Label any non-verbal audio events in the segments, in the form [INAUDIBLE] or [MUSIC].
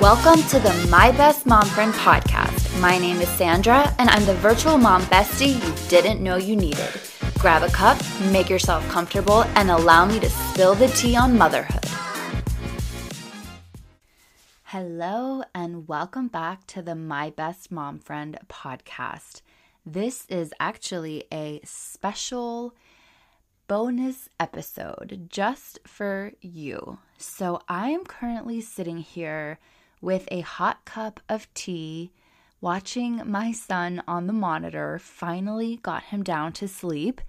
Welcome to the My Best Mom Friend podcast. My name is Sandra, and I'm the virtual mom bestie you didn't know you needed. Grab a cup, make yourself comfortable, and allow me to spill the tea on motherhood. Hello, and welcome back to the My Best Mom Friend podcast. This is actually a special bonus episode just for you. So, I am currently sitting here with a hot cup of tea, watching my son on the monitor, finally got him down to sleep,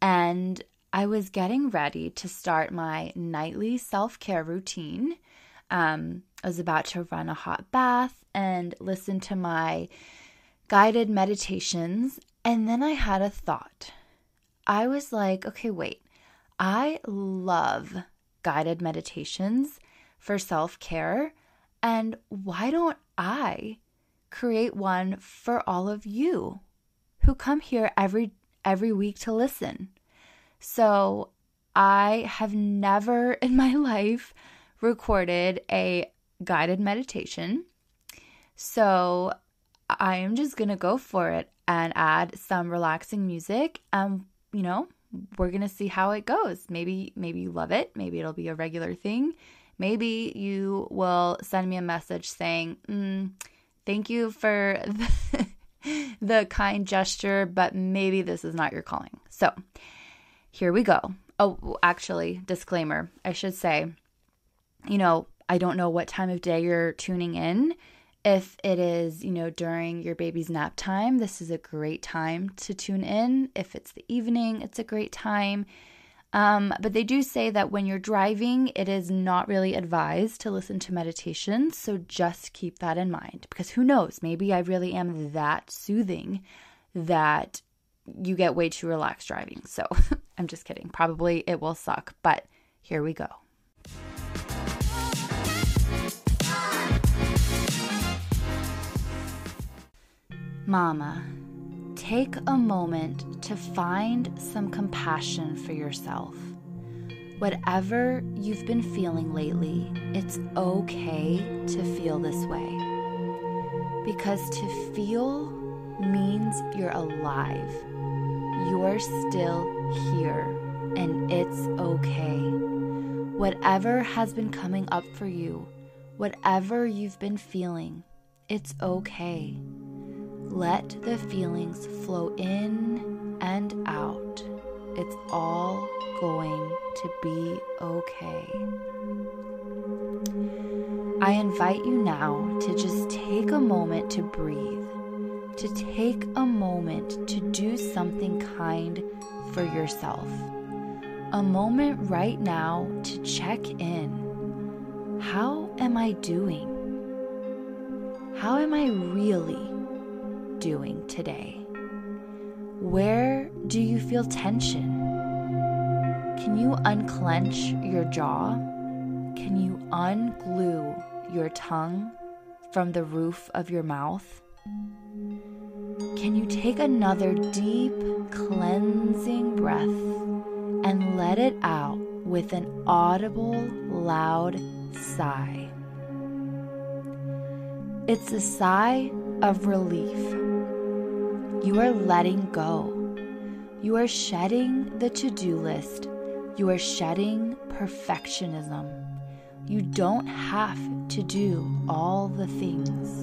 and I was getting ready to start my nightly self care routine. Um, I was about to run a hot bath and listen to my guided meditations, and then I had a thought. I was like, okay, wait, I love guided meditations for self care and why don't I create one for all of you who come here every every week to listen? So, I have never [LAUGHS] in my life recorded a guided meditation. So, I am just going to go for it and add some relaxing music and you know, we're going to see how it goes. Maybe maybe you love it, maybe it'll be a regular thing maybe you will send me a message saying, mm, Thank you for the, [LAUGHS] the kind gesture, but maybe this is not your calling. So here we go. Oh, actually, disclaimer I should say, you know, I don't know what time of day you're tuning in. If it is, you know, during your baby's nap time, this is a great time to tune in. If it's the evening, it's a great time. Um, but they do say that when you're driving, it is not really advised to listen to meditation. So just keep that in mind because who knows? Maybe I really am that soothing that you get way too relaxed driving. So [LAUGHS] I'm just kidding. Probably it will suck, but here we go. Mama. Take a moment to find some compassion for yourself. Whatever you've been feeling lately, it's okay to feel this way. Because to feel means you're alive. You're still here, and it's okay. Whatever has been coming up for you, whatever you've been feeling, it's okay. Let the feelings flow in and out. It's all going to be okay. I invite you now to just take a moment to breathe, to take a moment to do something kind for yourself. A moment right now to check in. How am I doing? How am I really doing today? Where do you feel tension? Can you unclench your jaw? Can you unglue your tongue from the roof of your mouth? Can you take another deep, cleansing breath and let it out with an audible, loud sigh? It's a sigh of relief you are letting go. You are shedding the to do list. You are shedding perfectionism. You don't have to do all the things.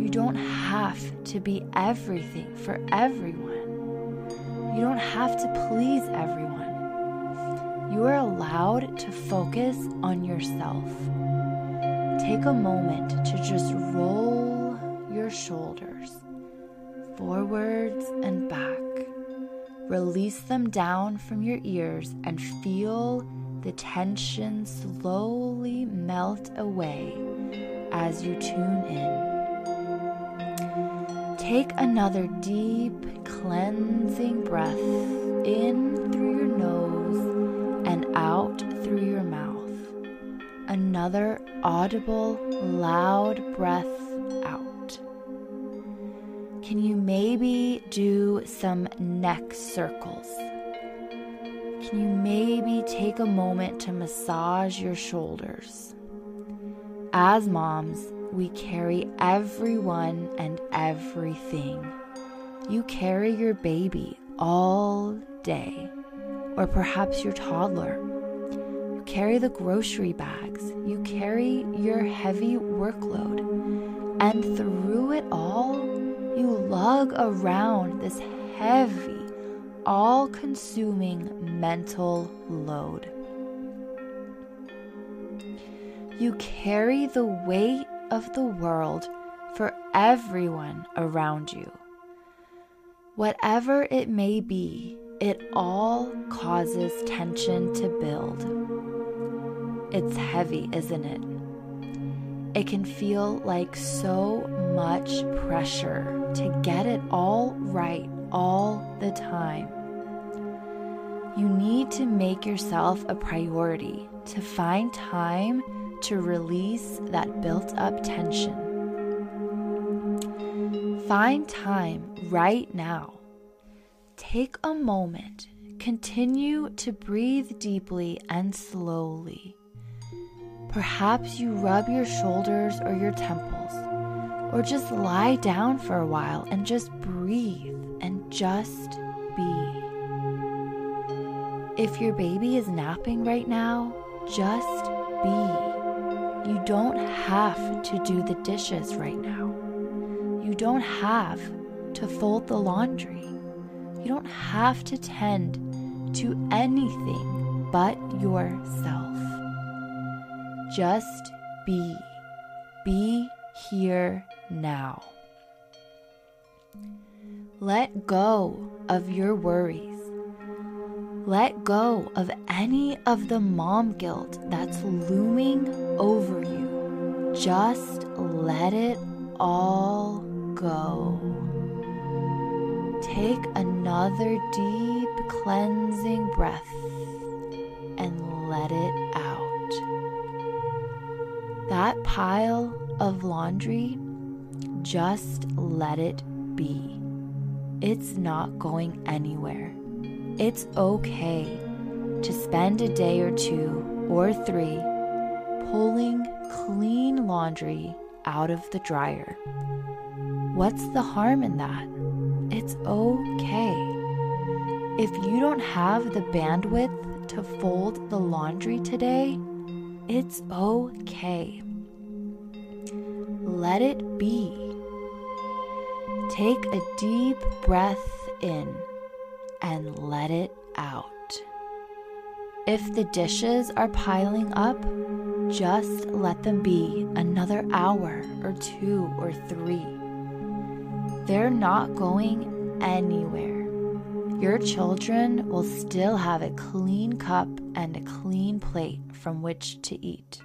You don't have to be everything for everyone. You don't have to please everyone. You are allowed to focus on yourself. Take a moment to just roll your shoulders forwards and back. Release them down from your ears and feel the tension slowly melt away as you tune in. Take another deep, cleansing breath in through your nose and out through your mouth. Another audible, loud breath can you maybe do some neck circles? Can you maybe take a moment to massage your shoulders? As moms, we carry everyone and everything. You carry your baby all day, or perhaps your toddler. You carry the grocery bags, you carry your heavy workload, and through it all, lug around this heavy, all consuming mental load. You carry the weight of the world for everyone around you. Whatever it may be, it all causes tension to build. It's heavy, isn't it? It can feel like so much pressure to get it all right all the time. You need to make yourself a priority to find time to release that built up tension. Find time right now. Take a moment. Continue to breathe deeply and slowly. Perhaps you rub your shoulders or your temples, or just lie down for a while and just breathe and just be. If your baby is napping right now, just be. You don't have to do the dishes right now. You don't have to fold the laundry. You don't have to tend to anything but yourself. Just be. Be here now. Let go of your worries. Let go of any of the mom guilt that's looming over you. Just let it all go. Take another deep cleansing breath and let it. That pile of laundry, just let it be. It's not going anywhere. It's okay to spend a day or two or three pulling clean laundry out of the dryer. What's the harm in that? It's okay. If you don't have the bandwidth to fold the laundry today, it's okay. Let it be. Take a deep breath in and let it out. If the dishes are piling up, just let them be another hour or two or three. They're not going anywhere. Your children will still have a clean cup and a clean plate from which to eat.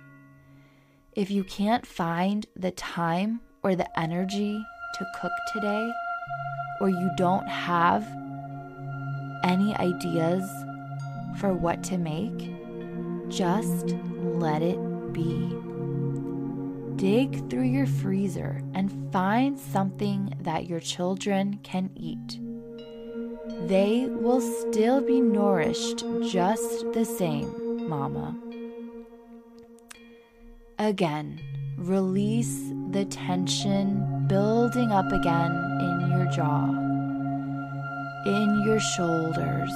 If you can't find the time or the energy to cook today, or you don't have any ideas for what to make, just let it be. Dig through your freezer and find something that your children can eat. They will still be nourished just the same, Mama. Again, release the tension building up again in your jaw, in your shoulders.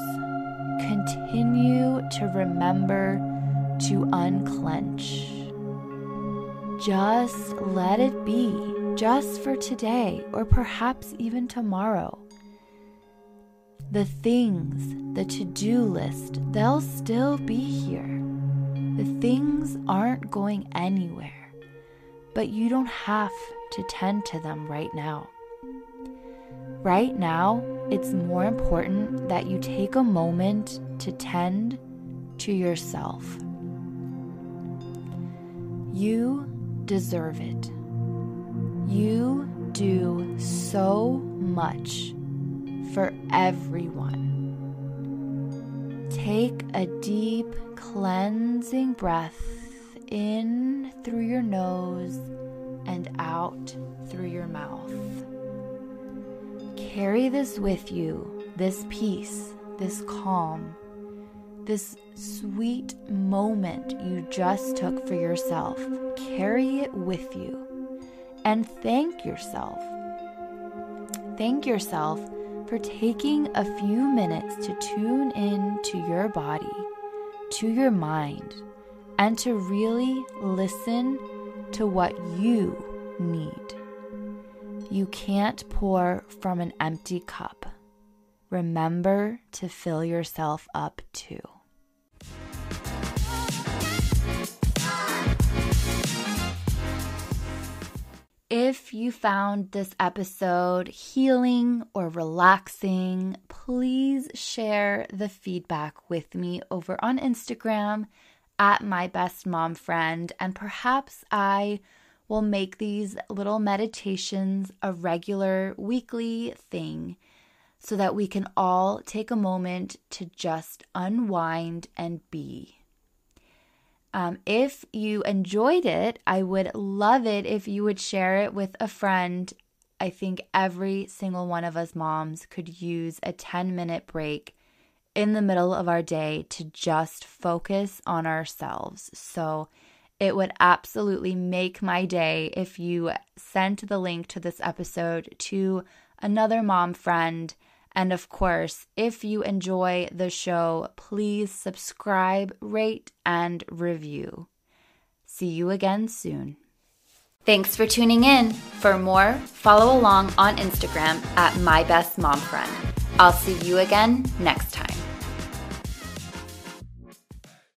Continue to remember to unclench. Just let it be, just for today, or perhaps even tomorrow. The things, the to do list, they'll still be here. The things aren't going anywhere, but you don't have to tend to them right now. Right now, it's more important that you take a moment to tend to yourself. You deserve it. You do so much for everyone. Take a deep cleansing breath in through your nose and out through your mouth. Carry this with you, this peace, this calm, this sweet moment you just took for yourself, carry it with you and thank yourself. Thank yourself for taking a few minutes to tune in to your body, to your mind, and to really listen to what you need. You can't pour from an empty cup. Remember to fill yourself up too. If you found this episode healing or relaxing, please share the feedback with me over on Instagram at my best mom friend, and perhaps I will make these little meditations a regular weekly thing so that we can all take a moment to just unwind and be. Um, if you enjoyed it, I would love it if you would share it with a friend. I think every single one of us moms could use a 10 minute break in the middle of our day to just focus on ourselves. So, it would absolutely make my day if you sent the link to this episode to another mom friend. And of course, if you enjoy the show, please subscribe, rate, and review. See you again soon. Thanks for tuning in. For more, follow along on Instagram at My Best Mom Friend. I'll see you again next time.